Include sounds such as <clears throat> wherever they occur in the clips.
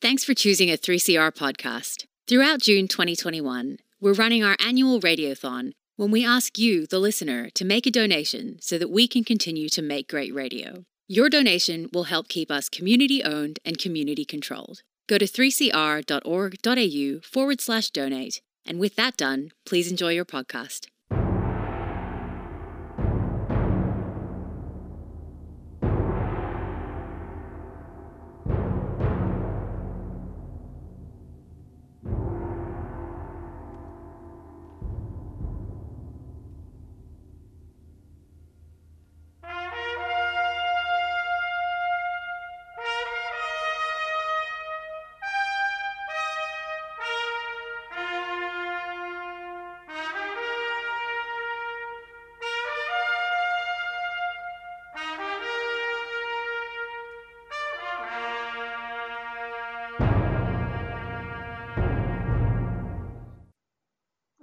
Thanks for choosing a 3CR podcast. Throughout June 2021, we're running our annual Radiothon when we ask you, the listener, to make a donation so that we can continue to make great radio. Your donation will help keep us community owned and community controlled. Go to 3cr.org.au forward slash donate. And with that done, please enjoy your podcast.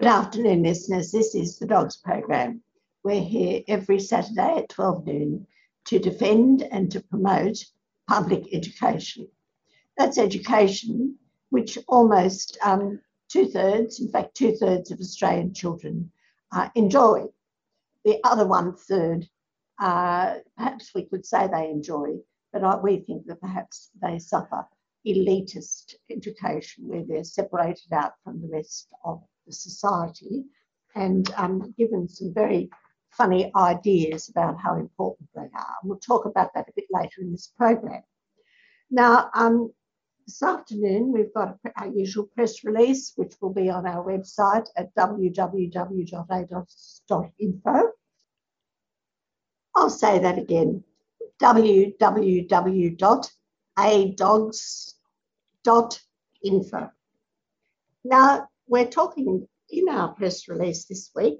Good afternoon, listeners. This is the Dogs Program. We're here every Saturday at 12 noon to defend and to promote public education. That's education which almost um, two thirds, in fact, two thirds of Australian children uh, enjoy. The other one third, uh, perhaps we could say they enjoy, but we think that perhaps they suffer elitist education where they're separated out from the rest of the society and um, given some very funny ideas about how important they are. We'll talk about that a bit later in this program. Now, um, this afternoon, we've got our usual press release, which will be on our website at www.adogs.info. I'll say that again www.adogs.info. Now, we're talking in our press release this week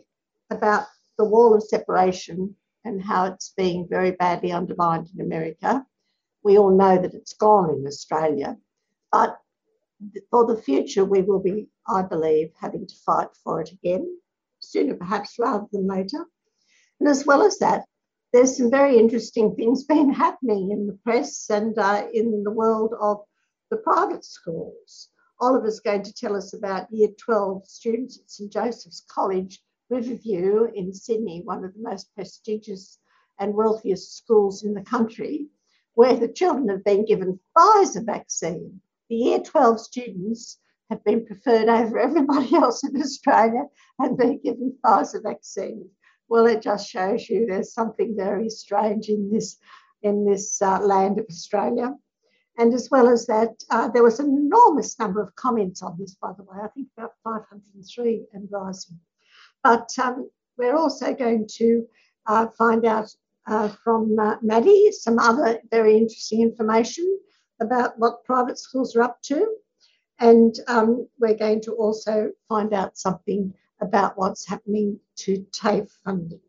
about the wall of separation and how it's being very badly undermined in America. We all know that it's gone in Australia, but for the future, we will be, I believe, having to fight for it again, sooner perhaps rather than later. And as well as that, there's some very interesting things <laughs> been happening in the press and uh, in the world of the private schools. Oliver's going to tell us about Year 12 students at St Joseph's College, Riverview in Sydney, one of the most prestigious and wealthiest schools in the country, where the children have been given Pfizer vaccine. The Year 12 students have been preferred over everybody <laughs> else in Australia and been given Pfizer vaccine. Well, it just shows you there's something very strange in this in this uh, land of Australia. And as well as that, uh, there was an enormous number of comments on this, by the way, I think about 503 and rising. But um, we're also going to uh, find out uh, from uh, Maddie some other very interesting information about what private schools are up to. And um, we're going to also find out something about what's happening to TAFE funding.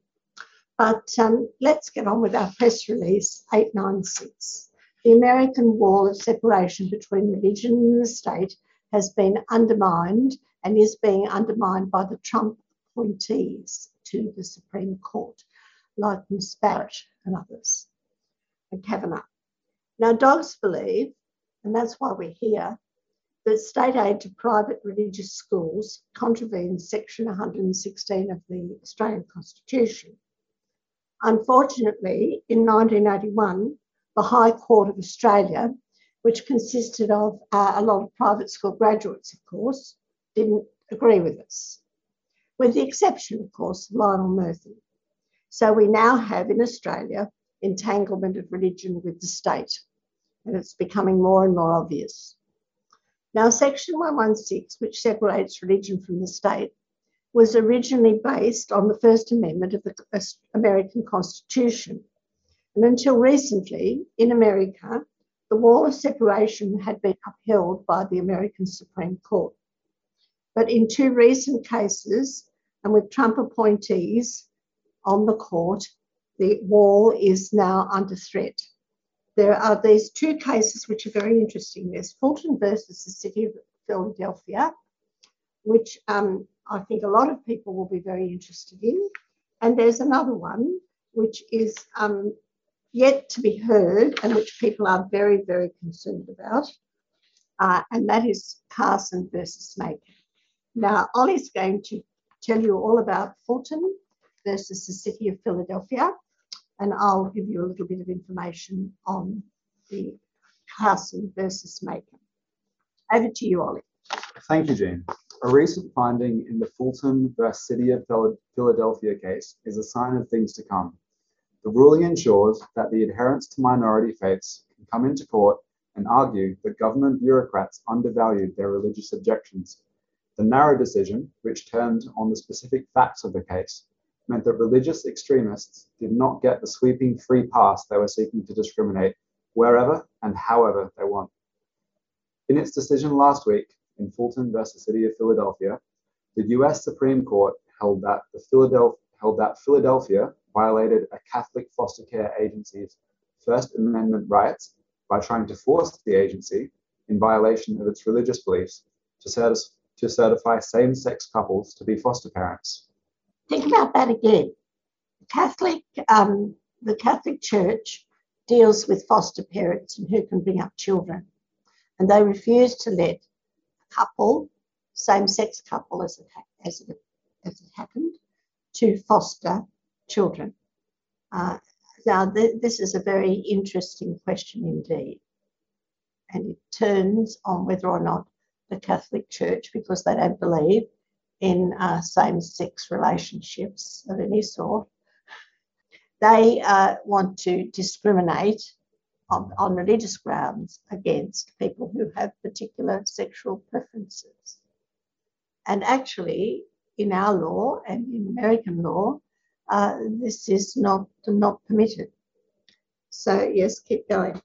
But um, let's get on with our press release 896 the American wall of separation between religion and the state has been undermined and is being undermined by the Trump appointees to the Supreme Court, like Ms. Barrett and others, and Kavanaugh. Now, dogs believe, and that's why we're here, that state aid to private religious schools contravenes Section 116 of the Australian Constitution. Unfortunately, in 1981, the High Court of Australia, which consisted of uh, a lot of private school graduates, of course, didn't agree with us, with the exception, of course, of Lionel Murphy. So we now have in Australia entanglement of religion with the state, and it's becoming more and more obvious. Now, Section 116, which separates religion from the state, was originally based on the First Amendment of the American Constitution and until recently, in America, the wall of separation had been upheld by the American Supreme Court. But in two recent cases, and with Trump appointees on the court, the wall is now under threat. There are these two cases which are very interesting. There's Fulton versus the City of Philadelphia, which um, I think a lot of people will be very interested in. And there's another one, which is um, yet to be heard and which people are very, very concerned about. uh, and that is Carson versus Makin. Now, Ollie's going to tell you all about Fulton versus the City of Philadelphia, and I'll give you a little bit of information on the Carson versus Makin. Over to you, Ollie. Thank you, Jean. A recent finding in the Fulton versus City of Philadelphia case is a sign of things to come. The ruling ensures that the adherents to minority faiths can come into court and argue that government bureaucrats undervalued their religious objections. The narrow decision, which turned on the specific facts of the case, meant that religious extremists did not get the sweeping free pass they were seeking to discriminate wherever and however they want. In its decision last week in Fulton versus City of Philadelphia, the US Supreme Court held that, the Philadelphia, held that Philadelphia violated a Catholic foster care agency's First Amendment rights by trying to force the agency, in violation of its religious beliefs, to, certi- to certify same sex couples to be foster parents. Think about that again. Catholic, um, the Catholic Church deals with foster parents and who can bring up children. And they refuse to let a couple, same sex couple as it, as, it, as it happened, to foster children. Uh, now, th- this is a very interesting question indeed. And it turns on whether or not the Catholic Church, because they don't believe in uh, same sex relationships of any sort, they uh, want to discriminate on, on religious grounds against people who have particular sexual preferences. And actually, in our law and in American law, uh, this is not, not permitted. So, yes, keep going.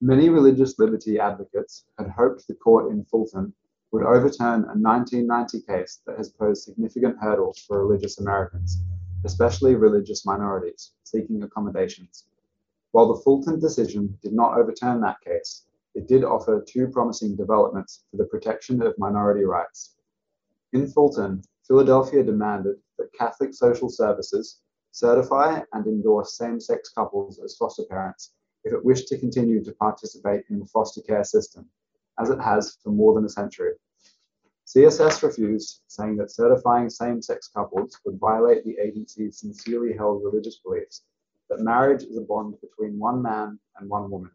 Many religious liberty advocates had hoped the court in Fulton would overturn a 1990 case that has posed significant hurdles for religious Americans, especially religious minorities seeking accommodations. While the Fulton decision did not overturn that case, it did offer two promising developments for the protection of minority rights. In Fulton, Philadelphia demanded that Catholic social services certify and endorse same sex couples as foster parents if it wished to continue to participate in the foster care system, as it has for more than a century. CSS refused, saying that certifying same sex couples would violate the agency's sincerely held religious beliefs that marriage is a bond between one man and one woman.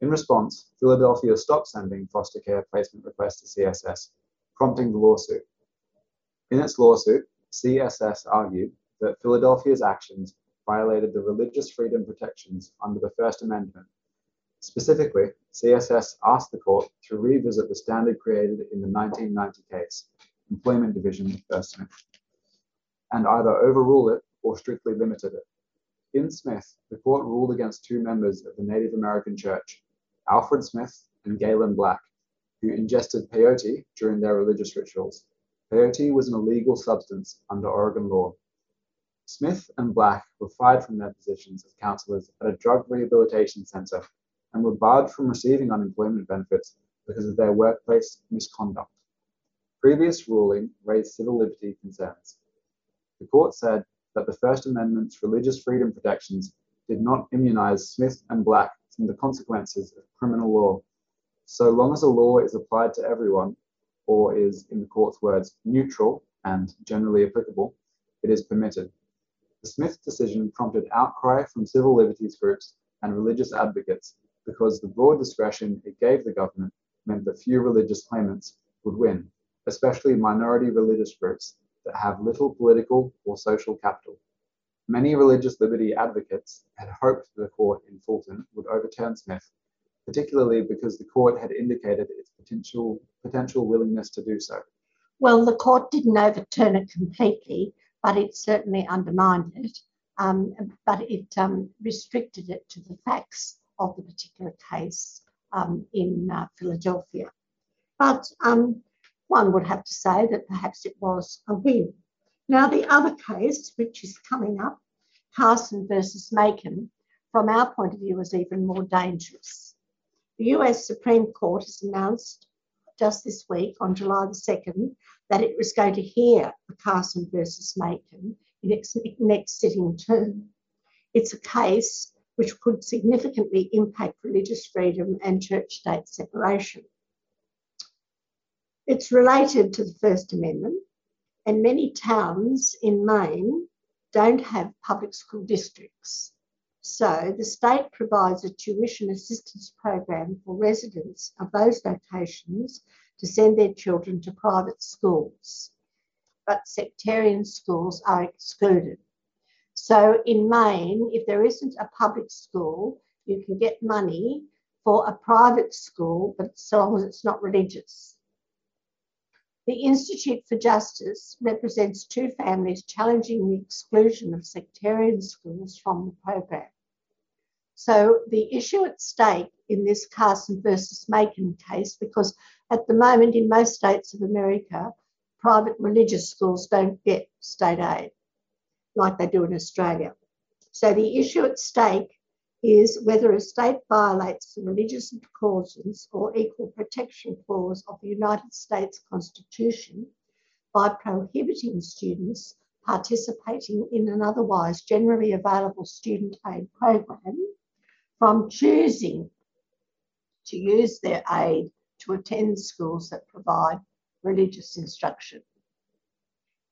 In response, Philadelphia stopped sending foster care placement requests to CSS, prompting the lawsuit. In its lawsuit, CSS argued that Philadelphia's actions violated the religious freedom protections under the First Amendment. Specifically, CSS asked the court to revisit the standard created in the 1990 case, Employment Division v. Smith, and either overrule it or strictly limited it. In Smith, the court ruled against two members of the Native American Church, Alfred Smith and Galen Black, who ingested peyote during their religious rituals. Peyote was an illegal substance under Oregon law. Smith and Black were fired from their positions as counselors at a drug rehabilitation center and were barred from receiving unemployment benefits because of their workplace misconduct. Previous ruling raised civil liberty concerns. The court said that the First Amendment's religious freedom protections did not immunize Smith and Black from the consequences of criminal law. So long as a law is applied to everyone, or is, in the court's words, neutral and generally applicable, it is permitted. The Smith decision prompted outcry from civil liberties groups and religious advocates because the broad discretion it gave the government meant that few religious claimants would win, especially minority religious groups that have little political or social capital. Many religious liberty advocates had hoped the court in Fulton would overturn Smith particularly because the court had indicated its potential, potential willingness to do so. Well, the court didn't overturn it completely, but it certainly undermined it. Um, but it um, restricted it to the facts of the particular case um, in uh, Philadelphia. But um, one would have to say that perhaps it was a win. Now, the other case, which is coming up, Carson versus Makin, from our point of view, is even more dangerous. The US Supreme Court has announced just this week on July the 2nd that it was going to hear the Carson versus Makin in its next sitting term. It's a case which could significantly impact religious freedom and church state separation. It's related to the First Amendment, and many towns in Maine don't have public school districts. So the state provides a tuition assistance program for residents of those locations to send their children to private schools. But sectarian schools are excluded. So in Maine, if there isn't a public school, you can get money for a private school, but so long as it's not religious. The Institute for Justice represents two families challenging the exclusion of sectarian schools from the program. So the issue at stake in this Carson versus Makin case, because at the moment in most states of America, private religious schools don't get state aid like they do in Australia. So the issue at stake is whether a state violates the religious clauses or equal protection clause of the United States Constitution by prohibiting students participating in an otherwise generally available student aid program from choosing to use their aid to attend schools that provide religious instruction.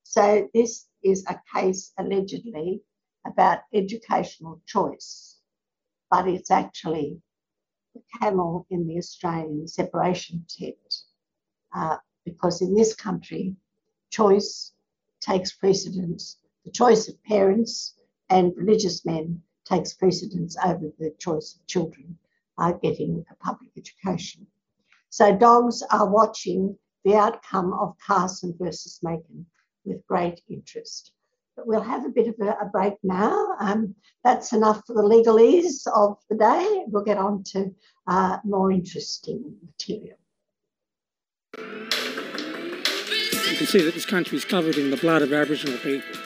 So, this is a case allegedly about educational choice, but it's actually the camel in the Australian separation tent. Uh, because in this country, choice takes precedence, the choice of parents and religious men takes precedence over the choice of children uh, getting a public education. So dogs are watching the outcome of Carson versus Makin with great interest. But we'll have a bit of a, a break now. Um, that's enough for the legalese of the day. We'll get on to uh, more interesting material. You can see that this country is covered in the blood of Aboriginal people,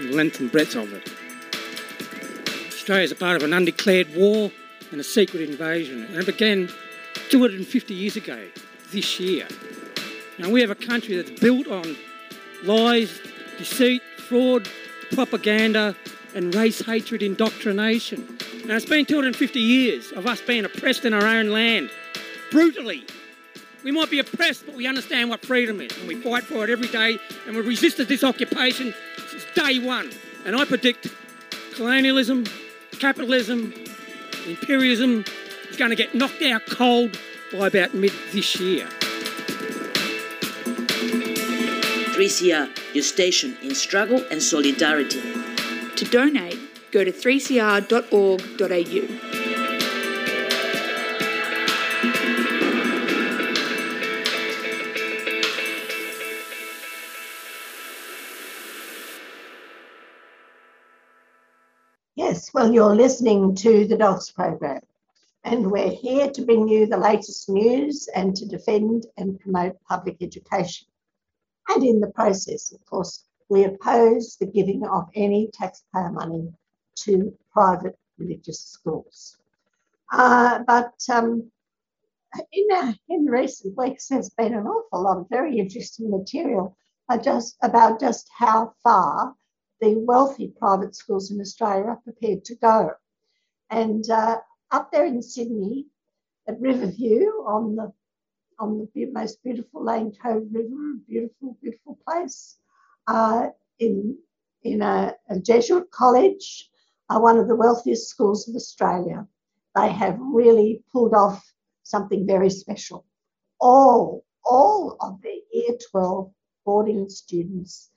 the length and breadth of it. Australia is a part of an undeclared war and a secret invasion, and it began 250 years ago this year. Now, we have a country that's built on lies, deceit, fraud, propaganda, and race hatred indoctrination. Now, it's been 250 years of us being oppressed in our own land, brutally. We might be oppressed, but we understand what freedom is, and we fight for it every day, and we've resisted this occupation since day one. And I predict colonialism, capitalism, imperialism is going to get knocked out cold by about mid this year. 3CR, your station in struggle and solidarity. To donate, go to 3cr.org.au. well, you're listening to the Dogs program, and we're here to bring you the latest news and to defend and promote public education. And in the process, of course, we oppose the giving of any taxpayer money to private religious schools. Uh, but um, in, uh, in recent weeks, there's been an awful lot of very interesting material just about just how far the wealthy private schools in Australia are prepared to go. And uh, up there in Sydney, at Riverview on the on the most beautiful Lane Cove River, beautiful, beautiful place, uh, in in a, a Jesuit college, uh, one of the wealthiest schools of Australia. They have really pulled off something very special. All all of the Year 12 boarding students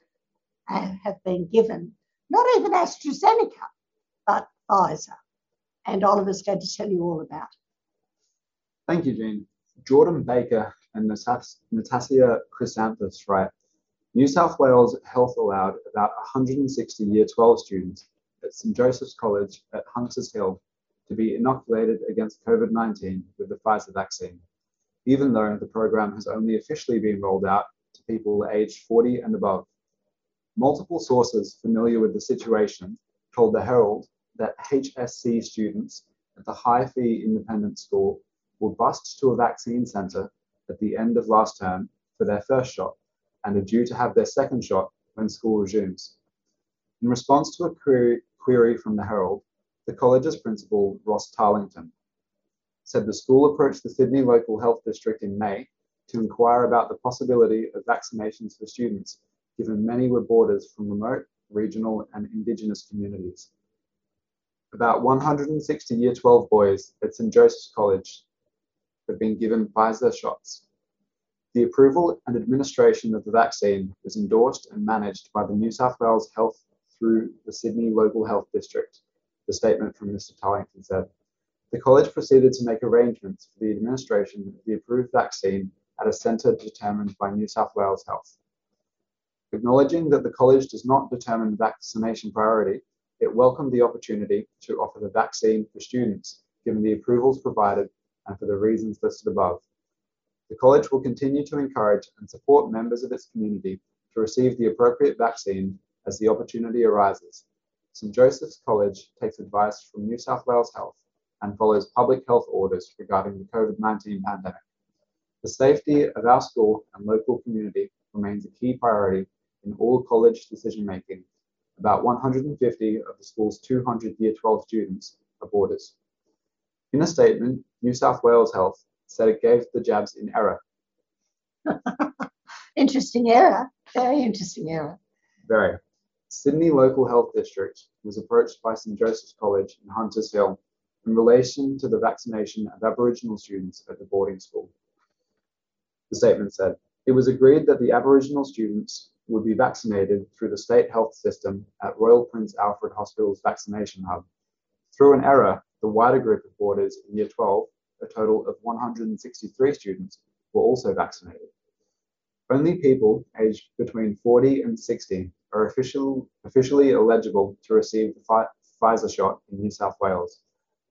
have, been given not even AstraZeneca, but Pfizer. And Oliver's going to tell you all about it. Thank you, Jean. Jordan Baker and Natassia Chrysanthos write, New South Wales Health allowed about 160 Year 12 students at St Joseph's College at Hunters Hill to be inoculated against COVID 19 with the Pfizer vaccine, even though the program has only officially been rolled out to people aged 40 and above. Multiple sources familiar with the situation told the Herald that HSC students at the high fee independent school were bused to a vaccine centre at the end of last term for their first shot and are due to have their second shot when school resumes. In response to a query, query from the Herald, the college's principal, Ross Tarlinton, said the school approached the Sydney Local Health District in May to inquire about the possibility of vaccinations for students, given many were boarders from remote, regional, and Indigenous communities. About 160 Year 12 boys at St Joseph's College have been given Pfizer shots. The approval and administration of the vaccine was endorsed and managed by the New South Wales Health through the Sydney Local Health District, the statement from Mr. Tarlinton said. The college proceeded to make arrangements for the administration of the approved vaccine at a centre determined by New South Wales Health. Acknowledging that the college does not determine vaccination priority, it welcomed the opportunity to offer the vaccine for students, given the approvals provided and for the reasons listed above. The college will continue to encourage and support members of its community to receive the appropriate vaccine as the opportunity arises. St Joseph's College takes advice from New South Wales Health and follows public health orders regarding the COVID 19 pandemic. The safety of our school and local community remains a key priority in all college decision making. About 150 of the school's 200 Year 12 students are boarders. In a statement, New South Wales Health said it gave the jabs in error. <laughs> interesting error. Very interesting error. Very. Sydney Local Health District was approached by St Joseph's College in Hunters Hill in relation to the vaccination of Aboriginal students at the boarding school. The statement said, it was agreed that the Aboriginal students would be vaccinated through the state health system at Royal Prince Alfred Hospital's vaccination hub. Through an error, the wider group of boarders in Year 12, a total of 163 students, were also vaccinated. Only people aged between 40 and 60 are official, officially eligible to receive the Pfizer shot in New South Wales,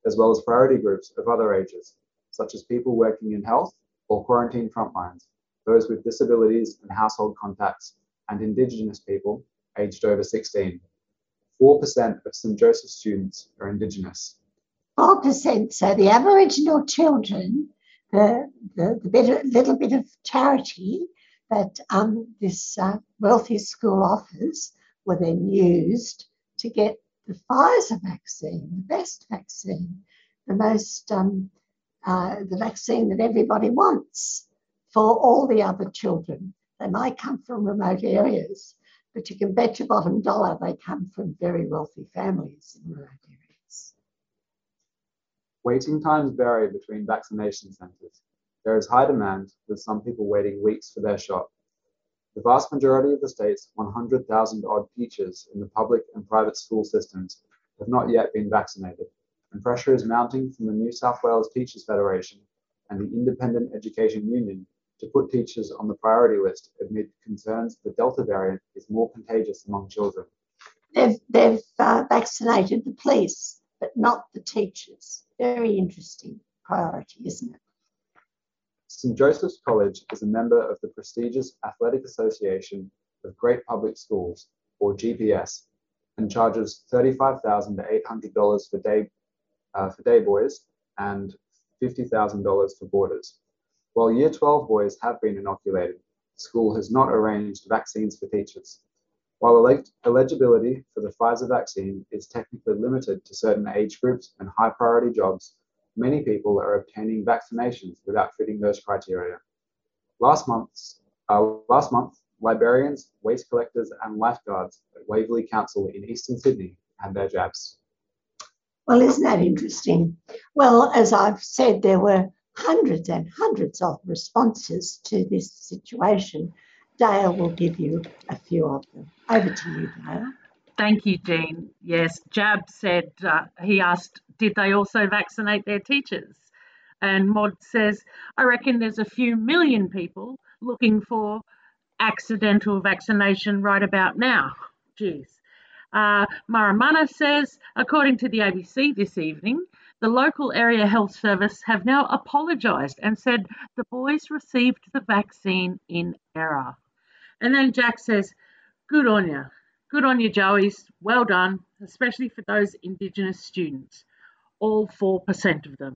as well as priority groups of other ages, such as people working in health or quarantine frontlines, those with disabilities and household contacts, and Indigenous people aged over 16. 4% of St Joseph students are Indigenous. 4%. So the Aboriginal children, the, the, the bit, little bit of charity that um, this uh, wealthy school offers were then used to get the Pfizer vaccine, the best vaccine, the most, um, uh, the vaccine that everybody wants for all the other children. They might come from remote areas, but you can bet your bottom dollar they come from very wealthy families in remote areas. Waiting times vary between vaccination centres. There is high demand, with some people waiting weeks for their shot. The vast majority of the state's 100,000 odd teachers in the public and private school systems have not yet been vaccinated, and pressure is mounting from the New South Wales Teachers Federation and the Independent Education Union to put teachers on the priority list amid concerns the Delta variant is more contagious among children. They've, they've uh, vaccinated the police, but not the teachers. Very interesting priority, isn't it? St Joseph's College is a member of the prestigious Athletic Association of Great Public Schools, or GPS, and charges $35,800 for day, uh, for day boys and $50,000 for boarders. While Year 12 boys have been inoculated, school has not arranged vaccines for teachers. While eligibility for the Pfizer vaccine is technically limited to certain age groups and high priority jobs, many people are obtaining vaccinations without fitting those criteria. Last, month's, uh, last month, librarians, waste collectors, and lifeguards at Waverley Council in eastern Sydney had their jabs. Well, isn't that interesting? Well, as I've said, there were hundreds and hundreds of responses to this situation. Dale will give you a few of them. Over to you, Dale. Thank you, Jean. Yes, Jab said uh, he asked did they also vaccinate their teachers? And Mod says, I reckon there's a few million people looking for accidental vaccination right about now. Geez. Uh, Maramana says, according to the ABC this evening, the local area health service have now apologised and said the boys received the vaccine in error. And then Jack says, Good on you. Good on you, Joeys. Well done, especially for those Indigenous students all 4% of them.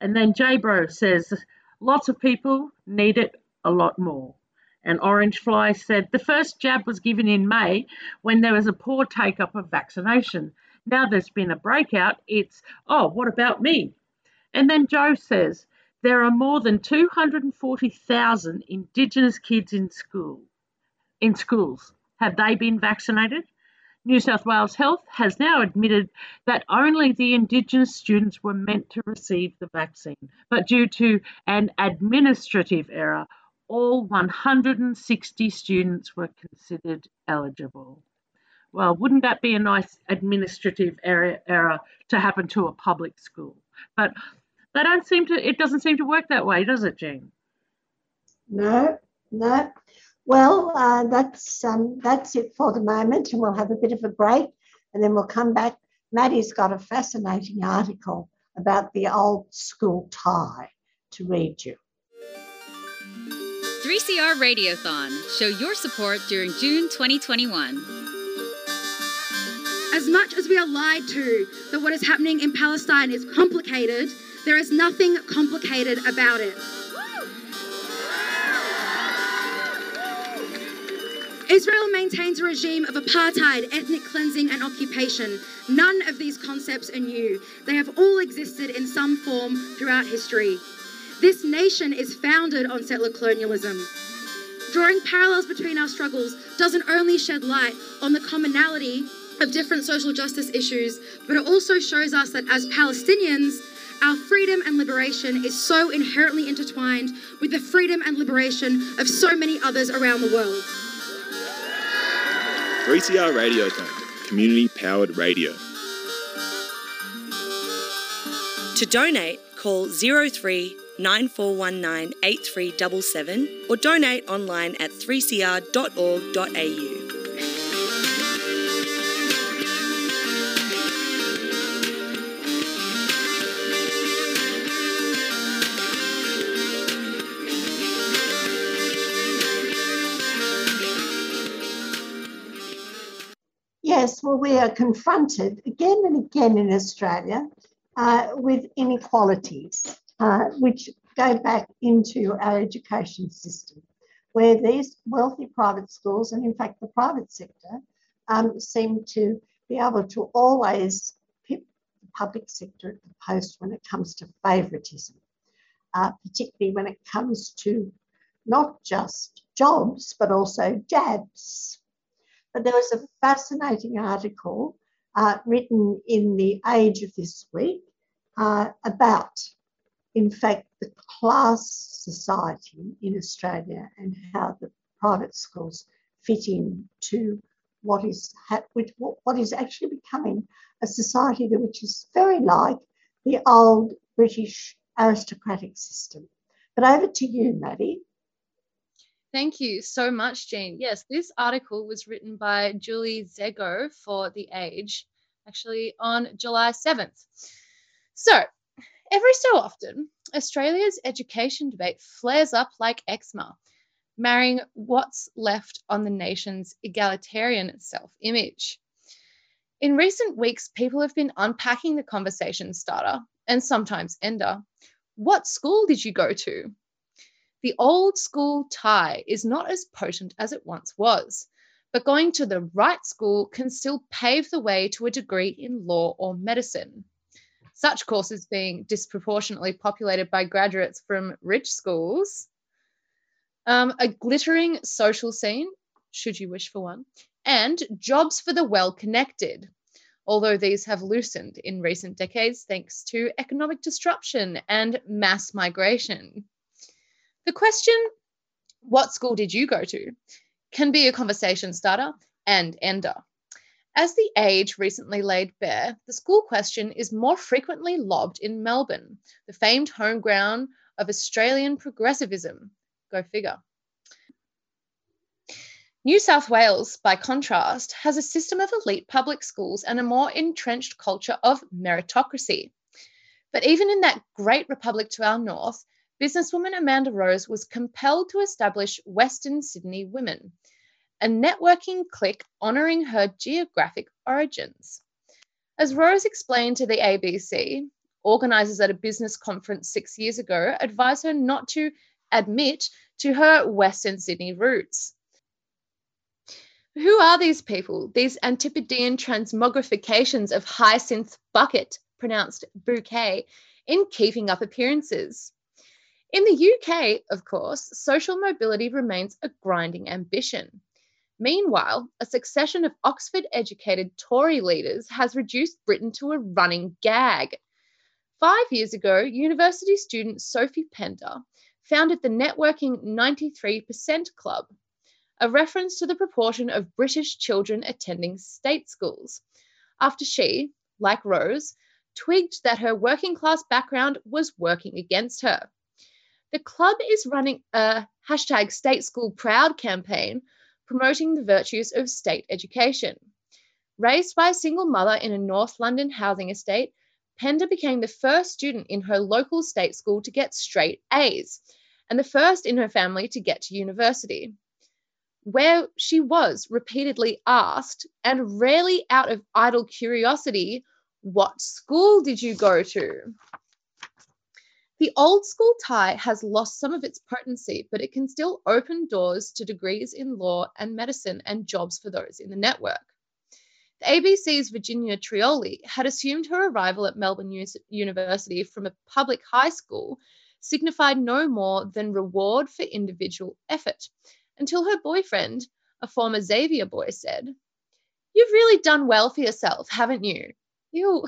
And then Jbro says, lots of people need it a lot more. And Orange Fly said, the first jab was given in May when there was a poor take up of vaccination. Now there's been a breakout, it's, oh, what about me? And then Joe says, there are more than 240,000 Indigenous kids in school. In schools. Have they been vaccinated? New South Wales Health has now admitted that only the Indigenous students were meant to receive the vaccine, but due to an administrative error, all 160 students were considered eligible. Well, wouldn't that be a nice administrative error, error to happen to a public school? But they don't seem to. It doesn't seem to work that way, does it, Jean? No, no. Well, uh, that's um, that's it for the moment, and we'll have a bit of a break, and then we'll come back. Maddie's got a fascinating article about the old school tie to read you. 3CR Radiothon. Show your support during June 2021. As much as we are lied to that what is happening in Palestine is complicated, there is nothing complicated about it. Israel maintains a regime of apartheid, ethnic cleansing, and occupation. None of these concepts are new. They have all existed in some form throughout history. This nation is founded on settler colonialism. Drawing parallels between our struggles doesn't only shed light on the commonality of different social justice issues, but it also shows us that as Palestinians, our freedom and liberation is so inherently intertwined with the freedom and liberation of so many others around the world. 3CR Radiothon, community powered radio. To donate, call 03 9419 8377 or donate online at 3cr.org.au. Yes, well, we are confronted again and again in Australia uh, with inequalities, uh, which go back into our education system, where these wealthy private schools, and in fact the private sector, um, seem to be able to always pip the public sector at the post when it comes to favouritism, uh, particularly when it comes to not just jobs, but also jabs. But there was a fascinating article uh, written in the Age of this week uh, about, in fact, the class society in Australia and how the private schools fit in to what is which, what is actually becoming a society which is very like the old British aristocratic system. But over to you, Maddie. Thank you so much, Jean. Yes, this article was written by Julie Szego for The Age, actually on July 7th. So, every so often, Australia's education debate flares up like eczema, marrying what's left on the nation's egalitarian self image. In recent weeks, people have been unpacking the conversation starter and sometimes ender. What school did you go to? The old school tie is not as potent as it once was, but going to the right school can still pave the way to a degree in law or medicine. Such courses being disproportionately populated by graduates from rich schools. Um, a glittering social scene, should you wish for one, and jobs for the well connected, although these have loosened in recent decades thanks to economic disruption and mass migration. The question, what school did you go to, can be a conversation starter and ender. As the age recently laid bare, the school question is more frequently lobbed in Melbourne, the famed home ground of Australian progressivism. Go figure. New South Wales, by contrast, has a system of elite public schools and a more entrenched culture of meritocracy. But even in that great republic to our north, businesswoman Amanda Rose was compelled to establish Western Sydney Women, a networking clique honouring her geographic origins. As Rose explained to the ABC, organisers at a business conference six years ago advised her not to admit to her Western Sydney roots. Who are these people, these Antipodean transmogrifications of hyacinth bucket, pronounced bouquet, in keeping up appearances? In the UK, of course, social mobility remains a grinding ambition. Meanwhile, a succession of Oxford educated Tory leaders has reduced Britain to a running gag. Five years ago, university student Sophie Pender founded the networking 93% Club, a reference to the proportion of British children attending state schools, after she, like Rose, twigged that her working class background was working against her. The club is running a hashtag state school proud campaign promoting the virtues of state education. Raised by a single mother in a North London housing estate, Pender became the first student in her local state school to get straight A's and the first in her family to get to university. Where she was repeatedly asked, and rarely out of idle curiosity, What school did you go to? The old school tie has lost some of its potency, but it can still open doors to degrees in law and medicine and jobs for those in the network. The ABC's Virginia Trioli had assumed her arrival at Melbourne U- University from a public high school signified no more than reward for individual effort, until her boyfriend, a former Xavier boy, said, You've really done well for yourself, haven't you? Ew.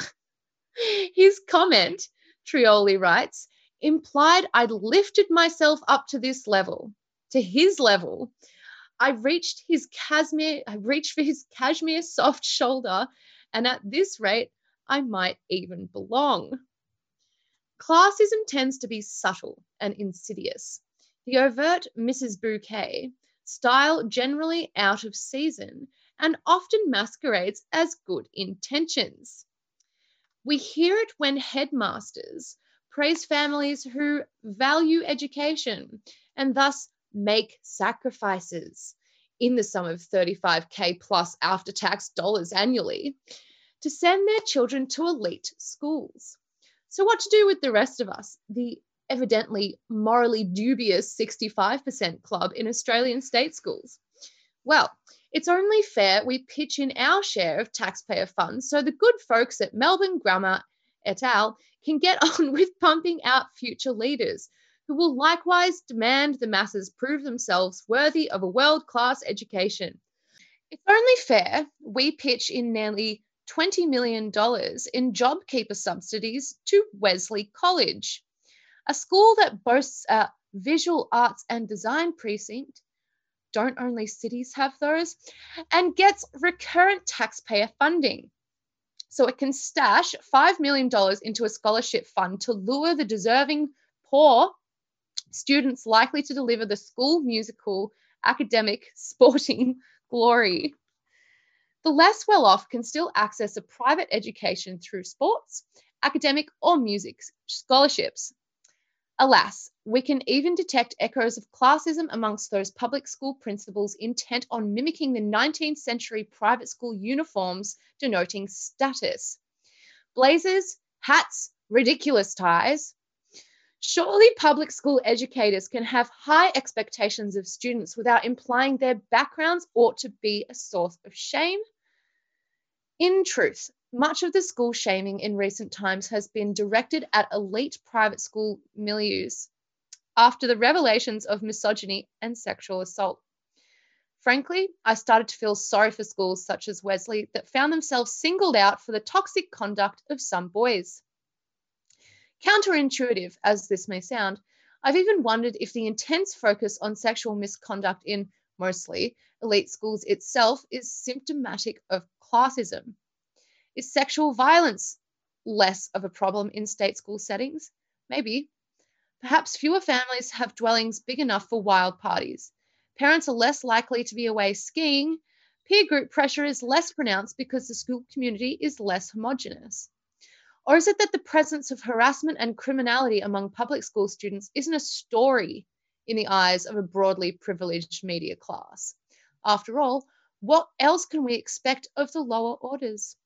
<laughs> His comment, Trioli writes, implied I'd lifted myself up to this level, to his level. I reached his cashmere, I reached for his cashmere soft shoulder, and at this rate, I might even belong. Classism tends to be subtle and insidious. The overt Mrs. Bouquet style generally out of season and often masquerades as good intentions. We hear it when headmasters praise families who value education and thus make sacrifices in the sum of 35k plus after tax dollars annually to send their children to elite schools. So, what to do with the rest of us, the evidently morally dubious 65% club in Australian state schools? Well, it's only fair we pitch in our share of taxpayer funds so the good folks at Melbourne Grammar et al. Can get <laughs> on with pumping out future leaders who will likewise demand the masses prove themselves worthy of a world class education. It's only fair we pitch in nearly $20 million in JobKeeper subsidies to Wesley College, a school that boasts a visual arts and design precinct. Don't only cities have those? And gets recurrent taxpayer funding so it can stash $5 million into a scholarship fund to lure the deserving poor students likely to deliver the school musical, academic, <laughs> sporting glory. The less well off can still access a private education through sports, academic, or music scholarships. Alas, we can even detect echoes of classism amongst those public school principals intent on mimicking the 19th century private school uniforms denoting status. Blazers, hats, ridiculous ties. Surely public school educators can have high expectations of students without implying their backgrounds ought to be a source of shame. In truth, much of the school shaming in recent times has been directed at elite private school milieus after the revelations of misogyny and sexual assault. Frankly, I started to feel sorry for schools such as Wesley that found themselves singled out for the toxic conduct of some boys. Counterintuitive as this may sound, I've even wondered if the intense focus on sexual misconduct in mostly elite schools itself is symptomatic of classism. Is sexual violence less of a problem in state school settings? Maybe. Perhaps fewer families have dwellings big enough for wild parties. Parents are less likely to be away skiing. Peer group pressure is less pronounced because the school community is less homogenous. Or is it that the presence of harassment and criminality among public school students isn't a story in the eyes of a broadly privileged media class? After all, what else can we expect of the lower orders?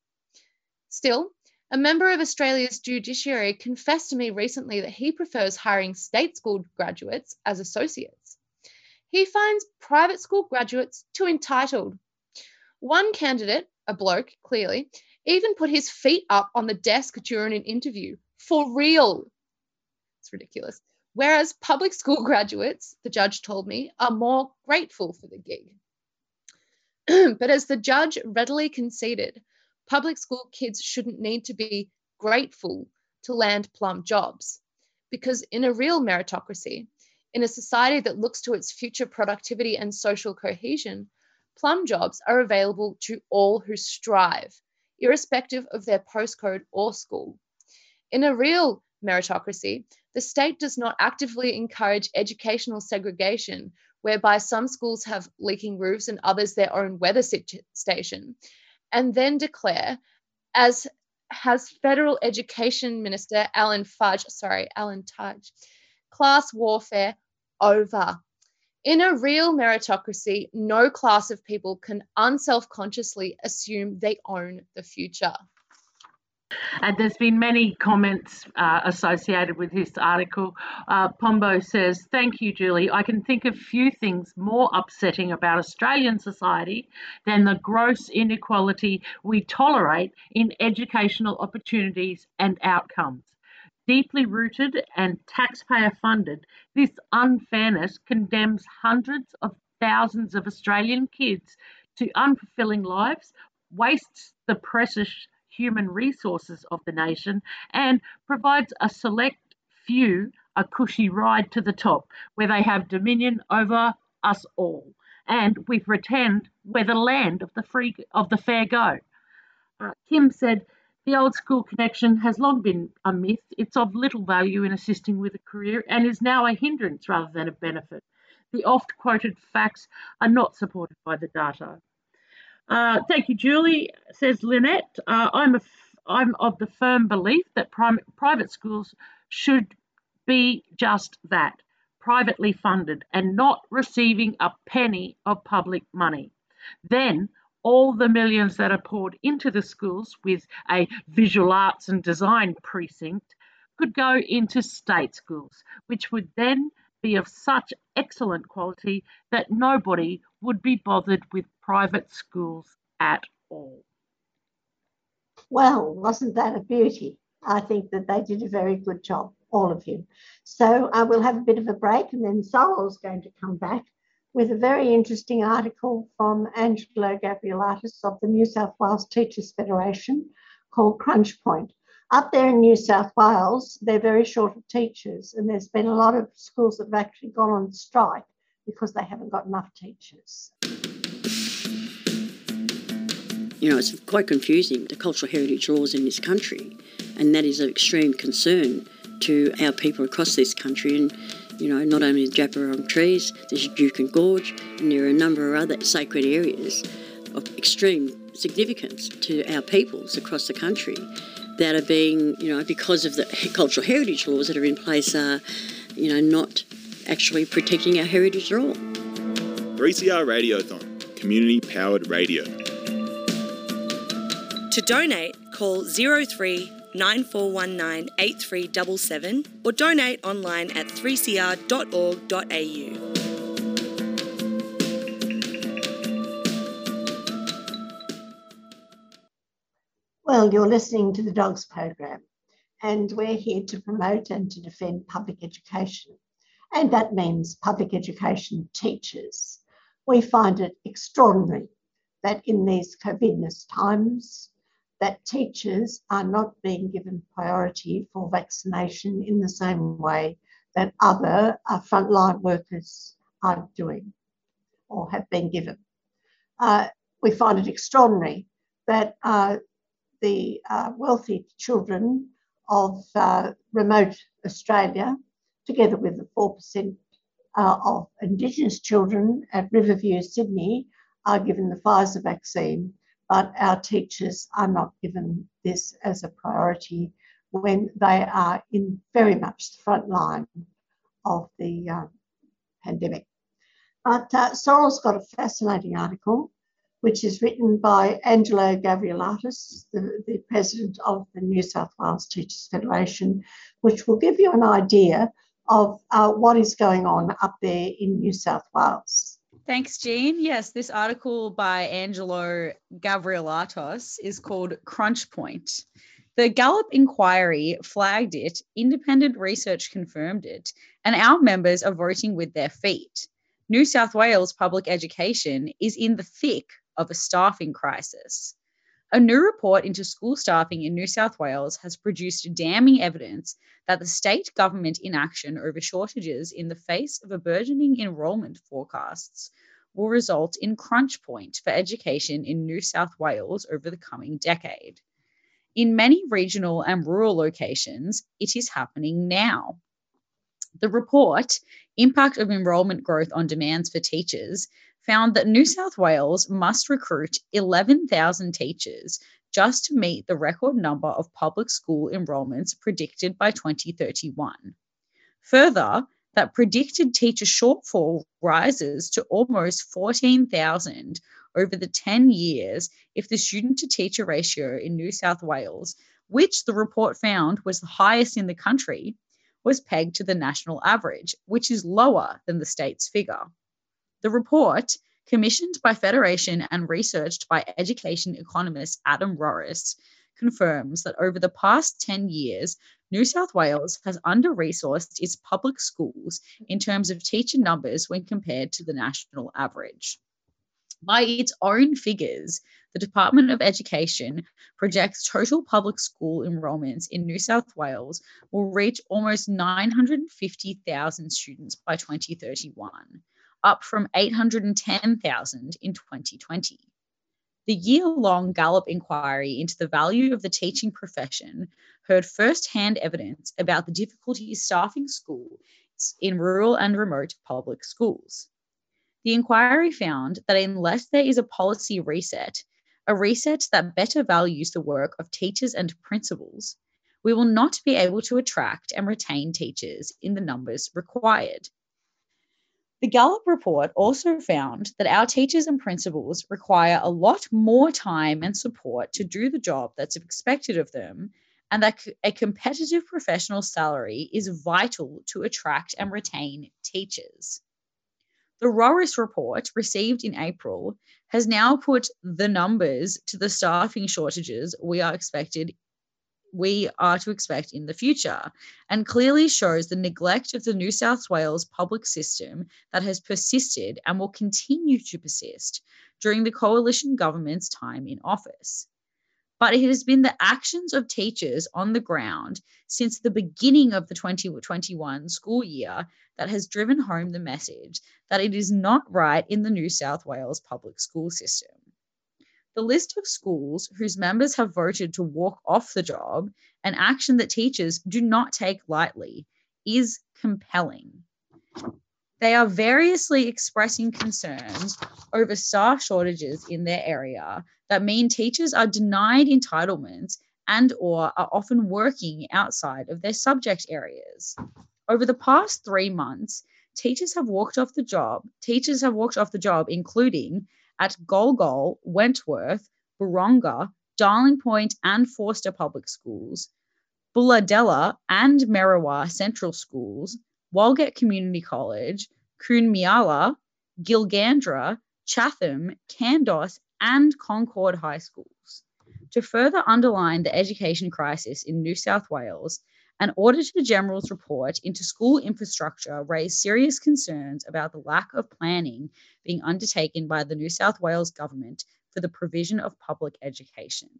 Still, a member of Australia's judiciary confessed to me recently that he prefers hiring state school graduates as associates. He finds private school graduates too entitled. One candidate, a bloke, clearly, even put his feet up on the desk during an interview. For real. It's ridiculous. Whereas public school graduates, the judge told me, are more grateful for the gig. <clears throat> but as the judge readily conceded, public school kids shouldn't need to be grateful to land plum jobs. Because in a real meritocracy, in a society that looks to its future productivity and social cohesion, plum jobs are available to all who strive, irrespective of their postcode or school. In a real meritocracy, the state does not actively encourage educational segregation, whereby some schools have leaking roofs and others their own weather station, and then declare, as has Federal Education Minister Alan Fudge, sorry, Alan Tudge, class warfare over. In a real meritocracy, no class of people can unself consciously assume they own the future. And there's been many comments uh, associated with this article. Uh, Pombo says, Thank you, Julie. I can think of few things more upsetting about Australian society than the gross inequality we tolerate in educational opportunities and outcomes. Deeply rooted and taxpayer funded, this unfairness condemns hundreds of thousands of Australian kids to unfulfilling lives, wastes the precious human resources of the nation and provides a select few a cushy ride to the top where they have dominion over us all. And we pretend we're the land of the free of the fair go. Uh, Kim said, the old school connection has long been a myth. It's of little value in assisting with a career and is now a hindrance rather than a benefit. The oft quoted facts are not supported by the data. Uh, thank you, Julie. Says Lynette. Uh, I'm a f- I'm of the firm belief that prim- private schools should be just that, privately funded and not receiving a penny of public money. Then all the millions that are poured into the schools with a visual arts and design precinct could go into state schools, which would then be of such excellent quality that nobody would be bothered with private schools at all. Well, wasn't that a beauty? I think that they did a very good job, all of you. So uh, we'll have a bit of a break and then Sorrel's going to come back with a very interesting article from Angelo Gavrielatos of the New South Wales Teachers Federation called Crunch Point. Up there in New South Wales, they're very short of teachers, and there's been a lot of schools that have actually gone on strike because they haven't got enough teachers. You know, it's quite confusing, the cultural heritage laws in this country, and that is of extreme concern to our people across this country. And, you know, not only the Djab trees, there's Juukan Gorge, and there are a number of other sacred areas of extreme significance to our peoples across the country that are being, you know, because of the cultural heritage laws that are in place, are, you know, not actually protecting our heritage at all. 3CR Radiothon, community powered radio. To donate, call 03 9419 8377 or donate online at 3cr.org.au. Well, you're listening to the Dogs program, and we're here to promote and to defend public education. And that means public education teachers. We find it extraordinary that in these COVIDness times, that teachers are not being given priority for vaccination in the same way that other uh, frontline workers are doing or have been given. Uh, we find it extraordinary that uh, the uh, wealthy children of uh, remote Australia, together with the 4% uh, of Indigenous children at Riverview, Sydney, are given the Pfizer vaccine, but our teachers are not given this as a priority when they are in very much the front line of the uh, pandemic. But uh, Sorrel's got a fascinating article which is written by Angelo Gavrielatos, the, the president of the New South Wales Teachers Federation, which will give you an idea of uh, what is going on up there in New South Wales. Thanks, Jean. Yes, this article by Angelo Gavrielatos is called Crunch Point. The Gallop inquiry flagged it, independent research confirmed it, and our members are voting with their feet. New South Wales public education is in the thick of a staffing crisis. A new report into school staffing in New South Wales has produced damning evidence that the state government inaction over shortages in the face of a burgeoning enrolment forecasts will result in crunch point for education in New South Wales over the coming decade. In many regional and rural locations, it is happening now. The report, Impact of Enrolment Growth on Demands for Teachers, found that New South Wales must recruit 11,000 teachers just to meet the record number of public school enrolments predicted by 2031. Further, that predicted teacher shortfall rises to almost 14,000 over the 10 years if the student to teacher ratio in New South Wales, which the report found was the highest in the country, was pegged to the national average, which is lower than the state's figure. The report, commissioned by Federation and researched by education economist Adam Rorris, confirms that over the past 10 years, New South Wales has under resourced its public schools in terms of teacher numbers when compared to the national average. By its own figures, the Department of Education projects total public school enrolments in New South Wales will reach almost 950,000 students by 2031, up from 810,000 in 2020. The year long Gallop inquiry into the value of the teaching profession heard first hand evidence about the difficulties staffing schools in rural and remote public schools. The inquiry found that unless there is a policy reset, a reset that better values the work of teachers and principals, we will not be able to attract and retain teachers in the numbers required. The Gallop report also found that our teachers and principals require a lot more time and support to do the job that's expected of them, and that a competitive professional salary is vital to attract and retain teachers. The Rorris report, received in April, has now put the numbers to the staffing shortages we are expected we are to expect in the future, and clearly shows the neglect of the New South Wales public system that has persisted and will continue to persist during the coalition government's time in office but it has been the actions of teachers on the ground since the beginning of the 2021 school year that has driven home the message that it is not right in the New South Wales public school system. The list of schools whose members have voted to walk off the job, an action that teachers do not take lightly, is compelling. They are variously expressing concerns over staff shortages in their area that mean teachers are denied entitlements and or are often working outside of their subject areas. Over the past 3 months, teachers have walked off the job. Teachers have walked off the job including at Gol Gol, Wentworth, Buronga, Darling Point and Forster Public Schools, Bulahdelah and Merriwa Central Schools, Walgett Community College, Koonmiyala, Gilgandra, Chatham, Kandos, and Concord High Schools. To further underline the education crisis in New South Wales, an Auditor General's report into school infrastructure raised serious concerns about the lack of planning being undertaken by the New South Wales government for the provision of public education.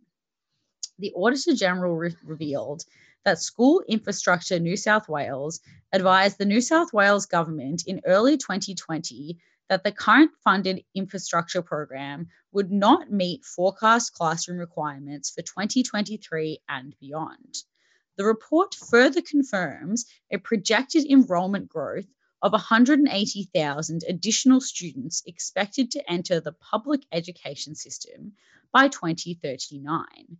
The Auditor General re- revealed that School Infrastructure New South Wales advised the New South Wales government in early 2020 that the current funded infrastructure program would not meet forecast classroom requirements for 2023 and beyond. The report further confirms a projected enrolment growth of 180,000 additional students expected to enter the public education system by 2039.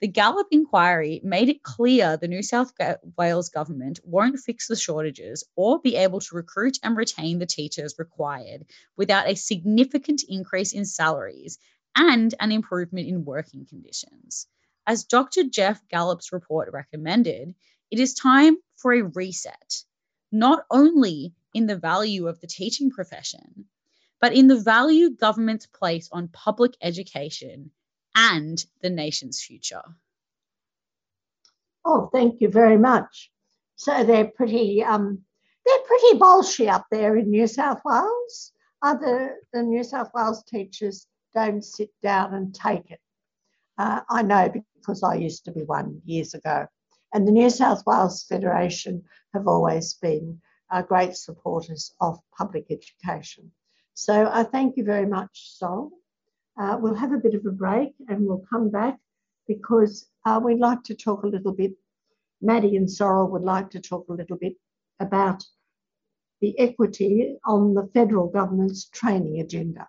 The Gallop inquiry made it clear the New South Wales government won't fix the shortages or be able to recruit and retain the teachers required without a significant increase in salaries and an improvement in working conditions. As Dr. Geoff Gallop's report recommended, it is time for a reset, not only in the value of the teaching profession, but in the value governments place on public education and the nation's future. Oh, thank you very much. So they're pretty um, they're pretty bolshy up there in New South Wales. Other the New South Wales teachers don't sit down and take it. Uh, I know because I used to be one years ago. And the New South Wales Federation have always been uh, great supporters of public education. So I thank you very much, Sol. Uh, we'll have a bit of a break and we'll come back because uh, we'd like to talk a little bit. Maddie and Sorrel would like to talk a little bit about the equity on the federal government's training agenda.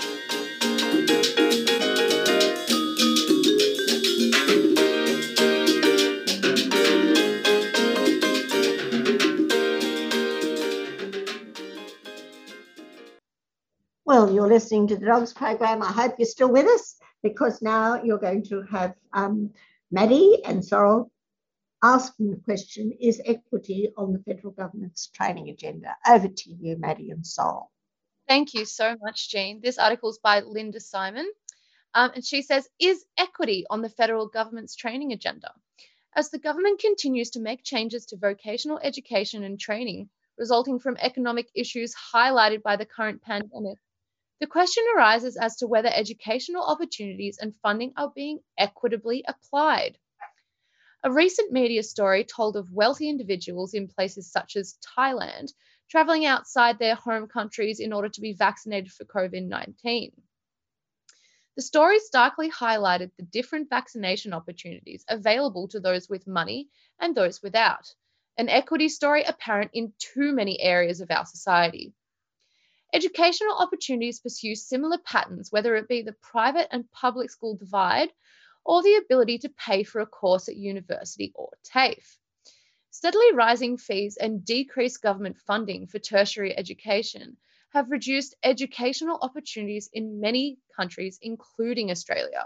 Listening to the Dogs program. I hope you're still with us because now you're going to have um, Maddie and Sorrel asking the question Is equity on the federal government's training agenda? Over to you, Maddie and Sorrel. Thank you so much, Jean. This article is by Linda Simon. Um, and she says, Is equity on the federal government's training agenda? As the government continues to make changes to vocational education and training resulting from economic issues highlighted by the current pandemic, the question arises as to whether educational opportunities and funding are being equitably applied. A recent media story told of wealthy individuals in places such as Thailand traveling outside their home countries in order to be vaccinated for COVID 19. The story starkly highlighted the different vaccination opportunities available to those with money and those without, an equity story apparent in too many areas of our society. Educational opportunities pursue similar patterns, whether it be the private and public school divide or the ability to pay for a course at university or TAFE. Steadily rising fees and decreased government funding for tertiary education have reduced educational opportunities in many countries, including Australia.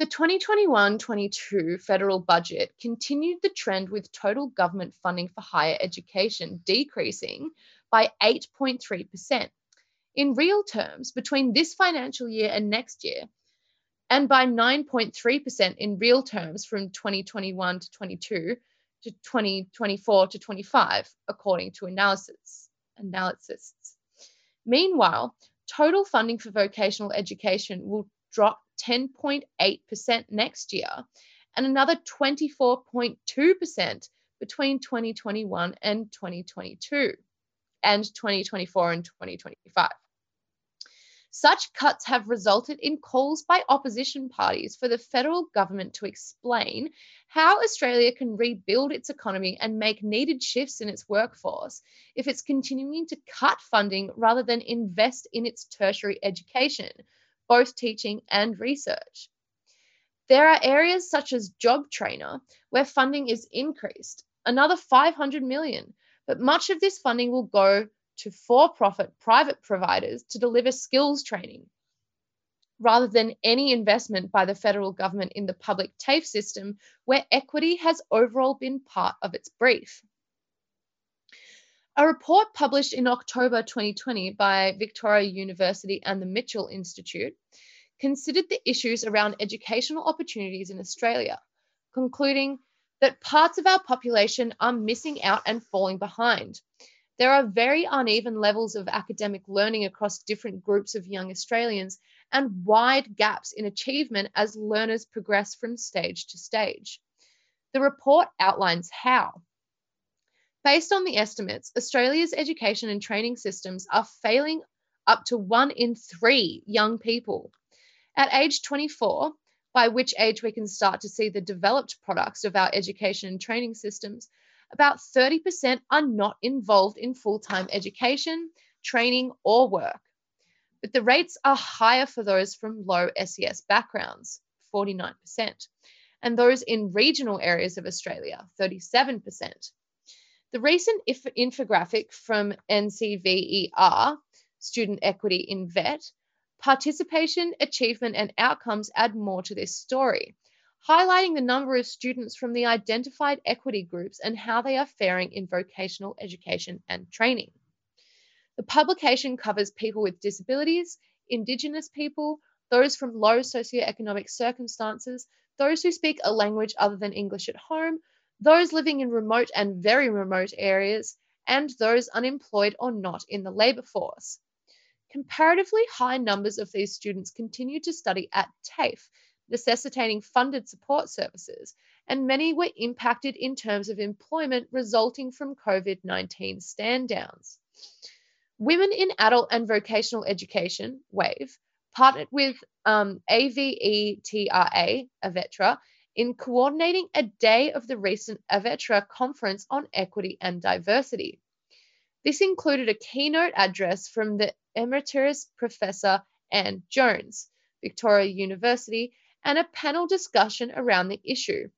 The 2021 22 federal budget continued the trend with total government funding for higher education decreasing by 8.3%. In real terms, between this financial year and next year, and by 9.3% in real terms from 2021 to 22 to 2024 to 25, according to analysis, analysis. Meanwhile, total funding for vocational education will drop 10.8% next year and another 24.2% between 2021 and 2022 and 2024 and 2025. Such cuts have resulted in calls by opposition parties for the federal government to explain how Australia can rebuild its economy and make needed shifts in its workforce if it's continuing to cut funding rather than invest in its tertiary education, both teaching and research. There are areas such as job trainer where funding is increased, another 500 million, but much of this funding will go to for profit private providers to deliver skills training rather than any investment by the federal government in the public TAFE system, where equity has overall been part of its brief. A report published in October 2020 by Victoria University and the Mitchell Institute considered the issues around educational opportunities in Australia, concluding that parts of our population are missing out and falling behind. There are very uneven levels of academic learning across different groups of young Australians and wide gaps in achievement as learners progress from stage to stage. The report outlines how. Based on the estimates, Australia's education and training systems are failing up to one in three young people. At age 24, by which age we can start to see the developed products of our education and training systems, about 30% are not involved in full time education, training, or work. But the rates are higher for those from low SES backgrounds, 49%, and those in regional areas of Australia, 37%. The recent infographic from NCVER, Student Equity in VET, participation, achievement, and outcomes add more to this story, highlighting the number of students from the identified equity groups and how they are faring in vocational education and training. The publication covers people with disabilities, Indigenous people, those from low socioeconomic circumstances, those who speak a language other than English at home, those living in remote and very remote areas, and those unemployed or not in the labour force. Comparatively high numbers of these students continue to study at TAFE, necessitating funded support services, and many were impacted in terms of employment resulting from COVID 19 stand downs. Women in Adult and Vocational Education, WAVE, partnered with um, AVETRA, AVETRA, in coordinating a day of the recent AVETRA conference on equity and diversity. This included a keynote address from the Emeritus Professor Anne Jones, Victoria University, and a panel discussion around the issue.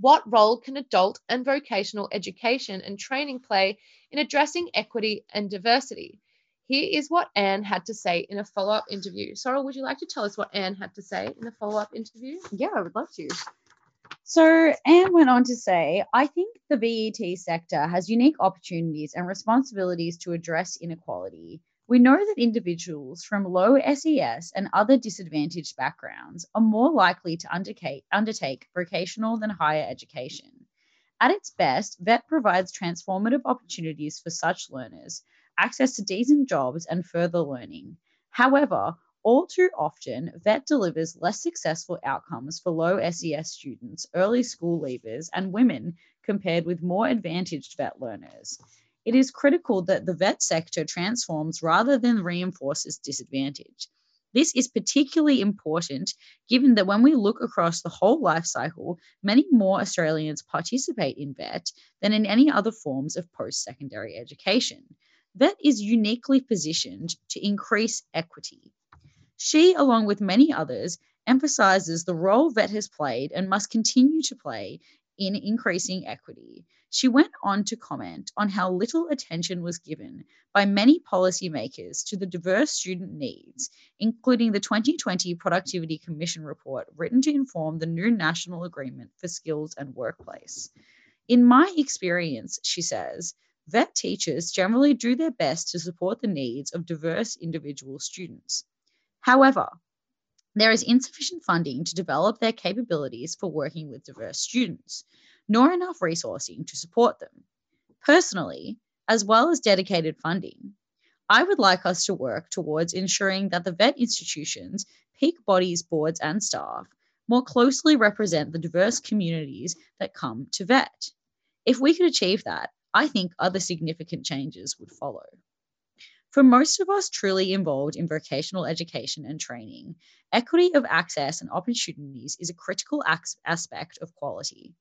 What role can adult and vocational education and training play in addressing equity and diversity? Here is what Anne had to say in a follow up interview. Sorrel, would you like to tell us what Anne had to say in the follow up interview? Yeah, I would love to. So, Anne went on to say, I think the VET sector has unique opportunities and responsibilities to address inequality. We know that individuals from low SES and other disadvantaged backgrounds are more likely to undertake, undertake vocational than higher education. At its best, VET provides transformative opportunities for such learners, access to decent jobs, and further learning. However, all too often, VET delivers less successful outcomes for low SES students, early school leavers, and women compared with more advantaged VET learners. It is critical that the VET sector transforms rather than reinforces disadvantage. This is particularly important given that when we look across the whole life cycle, many more Australians participate in VET than in any other forms of post secondary education. VET is uniquely positioned to increase equity. She, along with many others, emphasizes the role VET has played and must continue to play in increasing equity. She went on to comment on how little attention was given by many policymakers to the diverse student needs, including the 2020 Productivity Commission report written to inform the new National Agreement for Skills and Workplace. In my experience, she says, VET teachers generally do their best to support the needs of diverse individual students. However, there is insufficient funding to develop their capabilities for working with diverse students, nor enough resourcing to support them. Personally, as well as dedicated funding, I would like us to work towards ensuring that the VET institutions, peak bodies, boards, and staff more closely represent the diverse communities that come to VET. If we could achieve that, I think other significant changes would follow. For most of us truly involved in vocational education and training, equity of access and opportunities is a critical aspect of quality.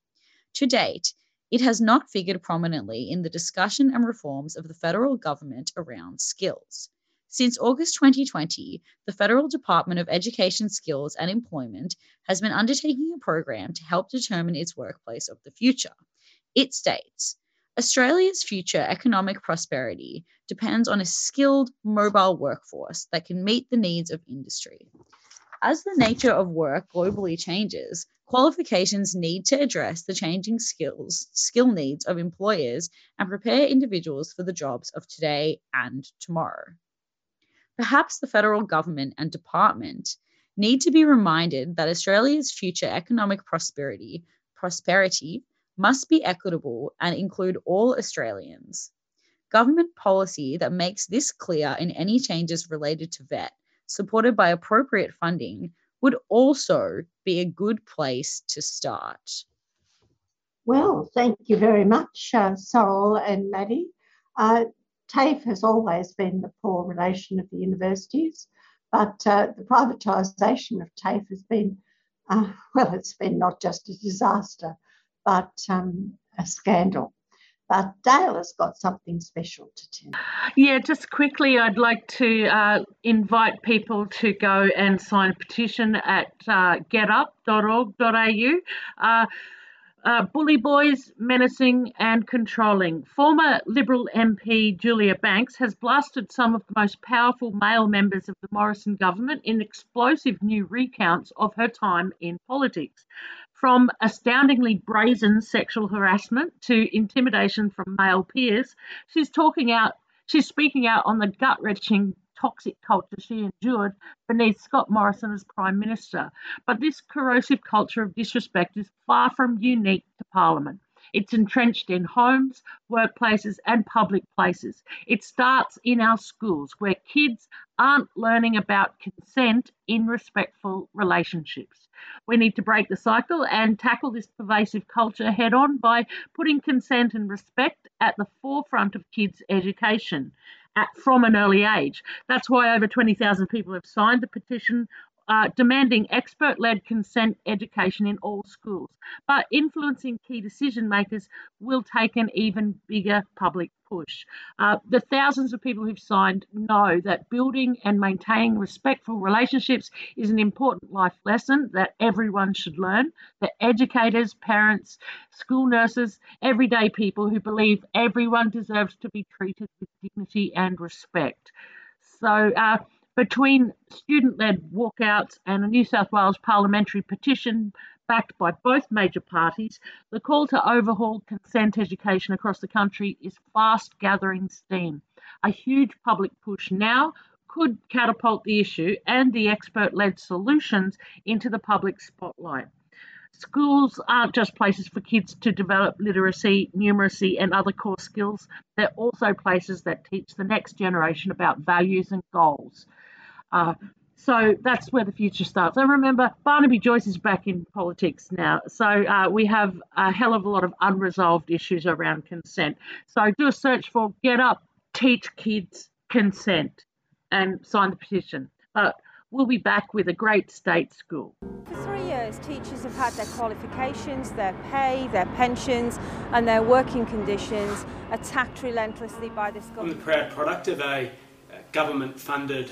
To date, it has not figured prominently in the discussion and reforms of the federal government around skills. Since August 2020, the Federal Department of Education Skills and Employment has been undertaking a program to help determine its workplace of the future. It states Australia's future economic prosperity depends on a skilled, mobile workforce that can meet the needs of industry. As the nature of work globally changes, qualifications need to address the changing skills, skill needs of employers and prepare individuals for the jobs of today and tomorrow. Perhaps the federal government and department need to be reminded that Australia's future economic prosperity prosperity must be equitable and include all Australians. Government policy that makes this clear in any changes related to VET, supported by appropriate funding, would also be a good place to start. Well, thank you very much, uh, Sorrel and Maddie. Uh, TAFE has always been the poor relation of the universities, but uh, the privatisation of TAFE has been, uh, well, it's been not just a disaster, but um, a scandal. But Dale has got something special to tell. Yeah, just quickly, I'd like to uh, invite people to go and sign a petition at uh, getup.org.au. Uh, uh, bully boys, menacing and controlling. Former Liberal MP Julia Banks has blasted some of the most powerful male members of the Morrison government in explosive new recounts of her time in politics. From astoundingly brazen sexual harassment to intimidation from male peers, she's talking out. She's speaking out on the gut wrenching toxic culture she endured beneath Scott Morrison as Prime Minister. But this corrosive culture of disrespect is far from unique to Parliament. It's entrenched in homes, workplaces, and public places. It starts in our schools where kids aren't learning about consent in respectful relationships. We need to break the cycle and tackle this pervasive culture head on by putting consent and respect at the forefront of kids' education at, from an early age. That's why over 20,000 people have signed the petition uh, demanding expert led consent education in all schools. But influencing key decision makers will take an even bigger public push. Uh, the thousands of people who've signed know that building and maintaining respectful relationships is an important life lesson that everyone should learn. That educators, parents, school nurses, everyday people who believe everyone deserves to be treated with dignity and respect. So, uh, between student led walkouts and a New South Wales parliamentary petition backed by both major parties, the call to overhaul consent education across the country is fast gathering steam. A huge public push now could catapult the issue and the expert led solutions into the public spotlight. Schools aren't just places for kids to develop literacy, numeracy, and other core skills. They're also places that teach the next generation about values and goals. Uh, so that's where the future starts. And remember, Barnaby Joyce is back in politics now. So uh, we have a hell of a lot of unresolved issues around consent. So do a search for Get Up, Teach Kids Consent, and sign the petition. But we'll be back with a great state school. For three years, teachers have had their qualifications, their pay, their pensions, and their working conditions attacked relentlessly by this government. I'm the proud product of a government funded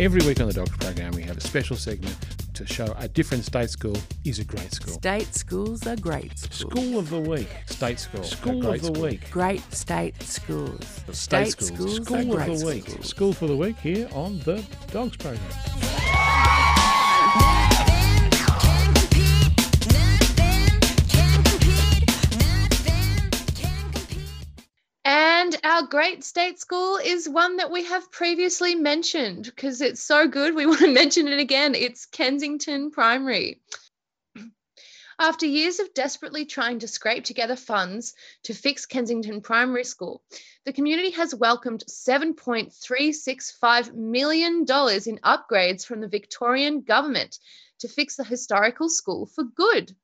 Every week on the Dogs program, we have a special segment to show a different state school is a great school. State schools are great schools. School of the week, state school. School of the school. week. Great state schools. State, State schools. schools School of the week. schools. School for the week here on the Dogs program. And our great state school is one that we have previously mentioned because it's so good. We <laughs> want to mention it again. It's Kensington Primary. After years of desperately trying to scrape together funds to fix Kensington Primary School, the community has welcomed $7.365 million in upgrades from the Victorian government to fix the historical school for good.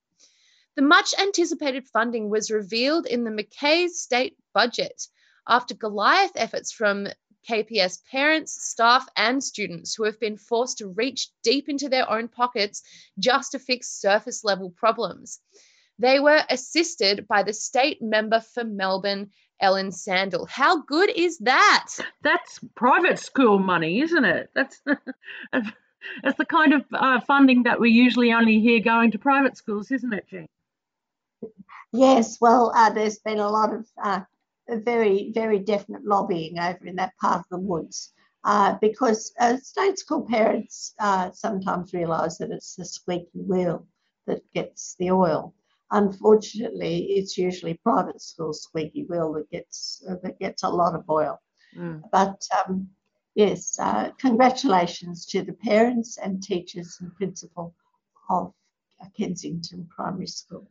The much anticipated funding was revealed in the Mackay state budget after Goliath efforts from KPS parents, staff, and students who have been forced to reach deep into their own pockets just to fix surface level problems. They were assisted by the state member for Melbourne, Ellen Sandel. How good is that? That's private school money, isn't it? That's <laughs> that's the kind of uh, funding that we usually only hear going to private schools, isn't it, Jean? Yes, well, uh, there's been a lot of uh, a very, very definite lobbying over in that part of the woods. Uh, because uh, state school parents uh, sometimes realise that it's the squeaky wheel that gets the oil. Unfortunately, it's usually private school squeaky wheel that gets uh, that gets a lot of oil. Mm. But um, yes, uh, congratulations to the parents and teachers and principal of Kensington Primary School.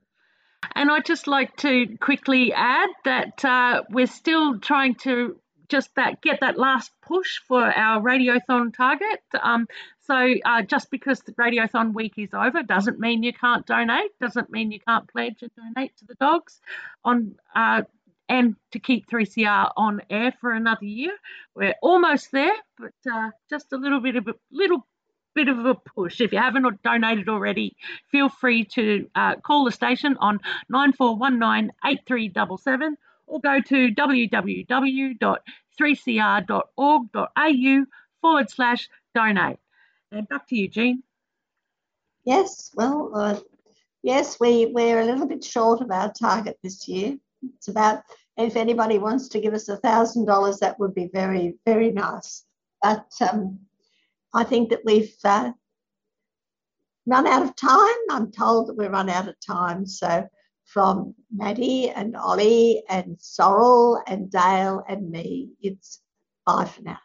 And I'd just like to quickly add that uh, we're still trying to just that get that last push for our radiothon target. Um, so uh, just because the radiothon week is over doesn't mean you can't donate. Doesn't mean you can't pledge and donate to the dogs on. Uh, and to keep 3CR on air for another year. We're almost there, but uh, just a little bit of a little bit of a push. If you haven't donated already, feel free to uh, call the station on 9419 or go to www.3cr.org.au forward slash donate. And back to you, Jean. Yes, well, uh, yes, we, we're a little bit short of our target this year. It's about, if anybody wants to give us a $1,000, that would be very, very nice. But um, I think that we've uh, run out of time. I'm told that we've run out of time. So from Maddie and Ollie and Sorrel and Dale and me, it's bye for now.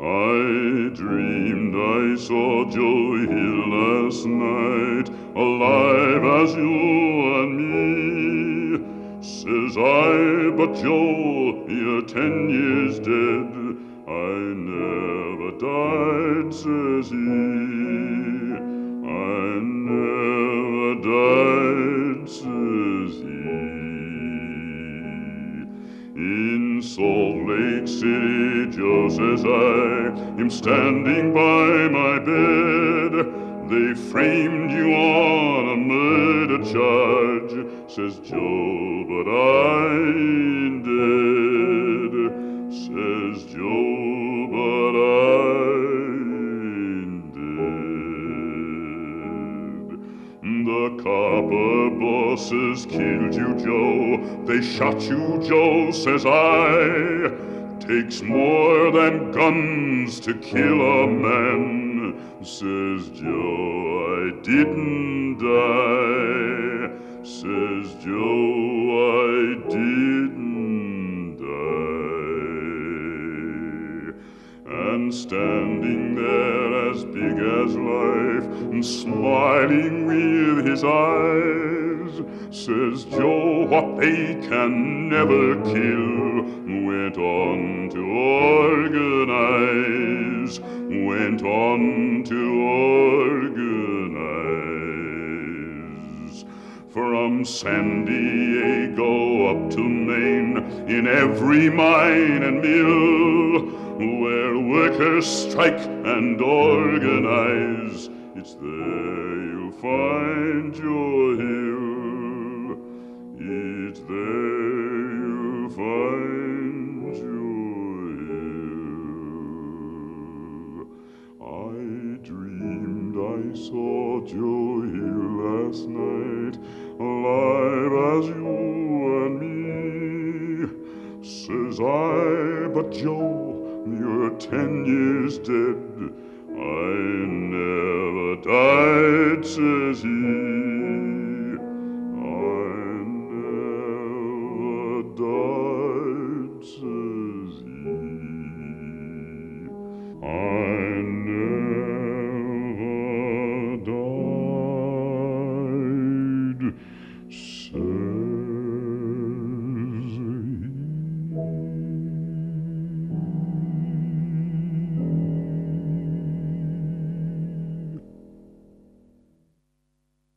I dreamed I saw Joe Hill last night, alive as you and me. Says I, but Joe, you're ten years dead. I never died, says he. I never died, says he. In Salt Lake City, Joe says I am standing by my bed. They framed you on a murder charge, says Joe, but I ain't dead. Says Joe, but I ain't dead. The copper bosses killed you, Joe. They shot you, Joe, says I. Takes more than guns to kill a man, says Joe. I didn't die, says Joe. I didn't die. And standing there as big as life, and smiling with his eyes, says Joe, what they can never kill, went on to organize, went on to organize. From San Diego up to Maine, in every mine and mill, where workers strike and organize, it's there you'll find your hill. It's there you'll find saw Joey last night, alive as you and me. Says I, but Joe, you're ten years dead. I never died, says he.